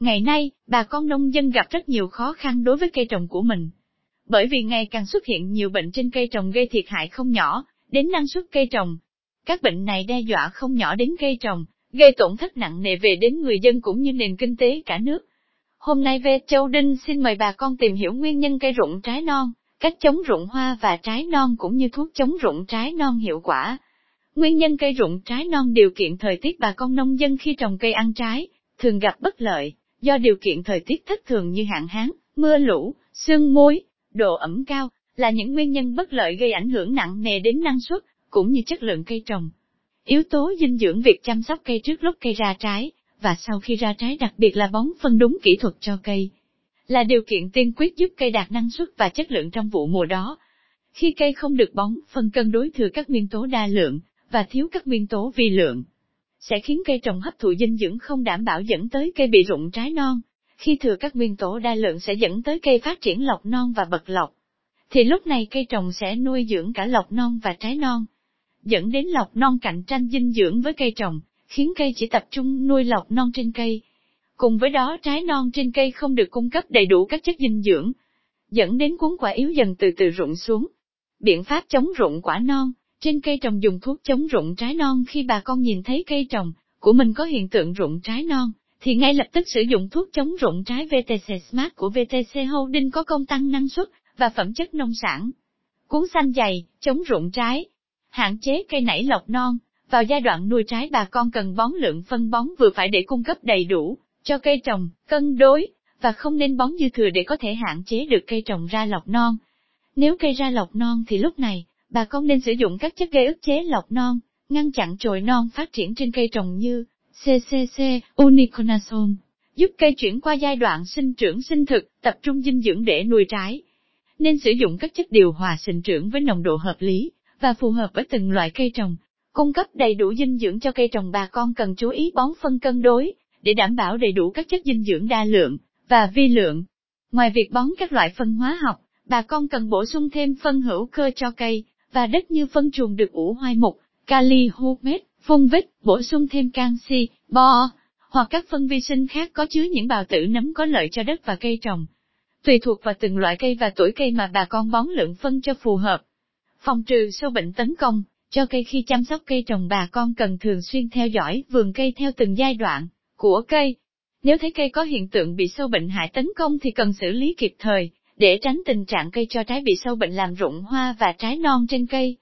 Ngày nay, bà con nông dân gặp rất nhiều khó khăn đối với cây trồng của mình. Bởi vì ngày càng xuất hiện nhiều bệnh trên cây trồng gây thiệt hại không nhỏ, đến năng suất cây trồng. Các bệnh này đe dọa không nhỏ đến cây trồng, gây tổn thất nặng nề về đến người dân cũng như nền kinh tế cả nước. Hôm nay về Châu Đinh xin mời bà con tìm hiểu nguyên nhân cây rụng trái non, cách chống rụng hoa và trái non cũng như thuốc chống rụng trái non hiệu quả. Nguyên nhân cây rụng trái non điều kiện thời tiết bà con nông dân khi trồng cây ăn trái, thường gặp bất lợi, do điều kiện thời tiết thất thường như hạn hán, mưa lũ, sương muối, độ ẩm cao, là những nguyên nhân bất lợi gây ảnh hưởng nặng nề đến năng suất, cũng như chất lượng cây trồng. Yếu tố dinh dưỡng việc chăm sóc cây trước lúc cây ra trái, và sau khi ra trái đặc biệt là bón phân đúng kỹ thuật cho cây, là điều kiện tiên quyết giúp cây đạt năng suất và chất lượng trong vụ mùa đó. Khi cây không được bón phân cân đối thừa các nguyên tố đa lượng, và thiếu các nguyên tố vi lượng, sẽ khiến cây trồng hấp thụ dinh dưỡng không đảm bảo dẫn tới cây bị rụng trái non. Khi thừa các nguyên tố đa lượng sẽ dẫn tới cây phát triển lọc non và bật lọc. Thì lúc này cây trồng sẽ nuôi dưỡng cả lọc non và trái non, dẫn đến lọc non cạnh tranh dinh dưỡng với cây trồng, khiến cây chỉ tập trung nuôi lọc non trên cây. Cùng với đó trái non trên cây không được cung cấp đầy đủ các chất dinh dưỡng, dẫn đến cuốn quả yếu dần từ từ rụng xuống. Biện pháp chống rụng quả non, trên cây trồng dùng thuốc chống rụng trái non khi bà con nhìn thấy cây trồng của mình có hiện tượng rụng trái non, thì ngay lập tức sử dụng thuốc chống rụng trái VTC Smart của VTC Holding có công tăng năng suất và phẩm chất nông sản. Cuốn xanh dày, chống rụng trái, hạn chế cây nảy lọc non. Vào giai đoạn nuôi trái bà con cần bón lượng phân bón vừa phải để cung cấp đầy đủ cho cây trồng, cân đối, và không nên bón dư thừa để có thể hạn chế được cây trồng ra lọc non. Nếu cây ra lọc non thì lúc này, bà con nên sử dụng các chất gây ức chế lọc non, ngăn chặn trồi non phát triển trên cây trồng như CCC, Uniconazole, giúp cây chuyển qua giai đoạn sinh trưởng sinh thực, tập trung dinh dưỡng để nuôi trái. Nên sử dụng các chất điều hòa sinh trưởng với nồng độ hợp lý và phù hợp với từng loại cây trồng, cung cấp đầy đủ dinh dưỡng cho cây trồng bà con cần chú ý bón phân cân đối, để đảm bảo đầy đủ các chất dinh dưỡng đa lượng và vi lượng. Ngoài việc bón các loại phân hóa học, bà con cần bổ sung thêm phân hữu cơ cho cây, và đất như phân chuồng được ủ hoai mục, kali humet, phun vít, bổ sung thêm canxi, bo, hoặc các phân vi sinh khác có chứa những bào tử nấm có lợi cho đất và cây trồng. Tùy thuộc vào từng loại cây và tuổi cây mà bà con bón lượng phân cho phù hợp. Phòng trừ sâu bệnh tấn công, cho cây khi chăm sóc cây trồng bà con cần thường xuyên theo dõi vườn cây theo từng giai đoạn của cây. Nếu thấy cây có hiện tượng bị sâu bệnh hại tấn công thì cần xử lý kịp thời, để tránh tình trạng cây cho trái bị sâu bệnh làm rụng hoa và trái non trên cây.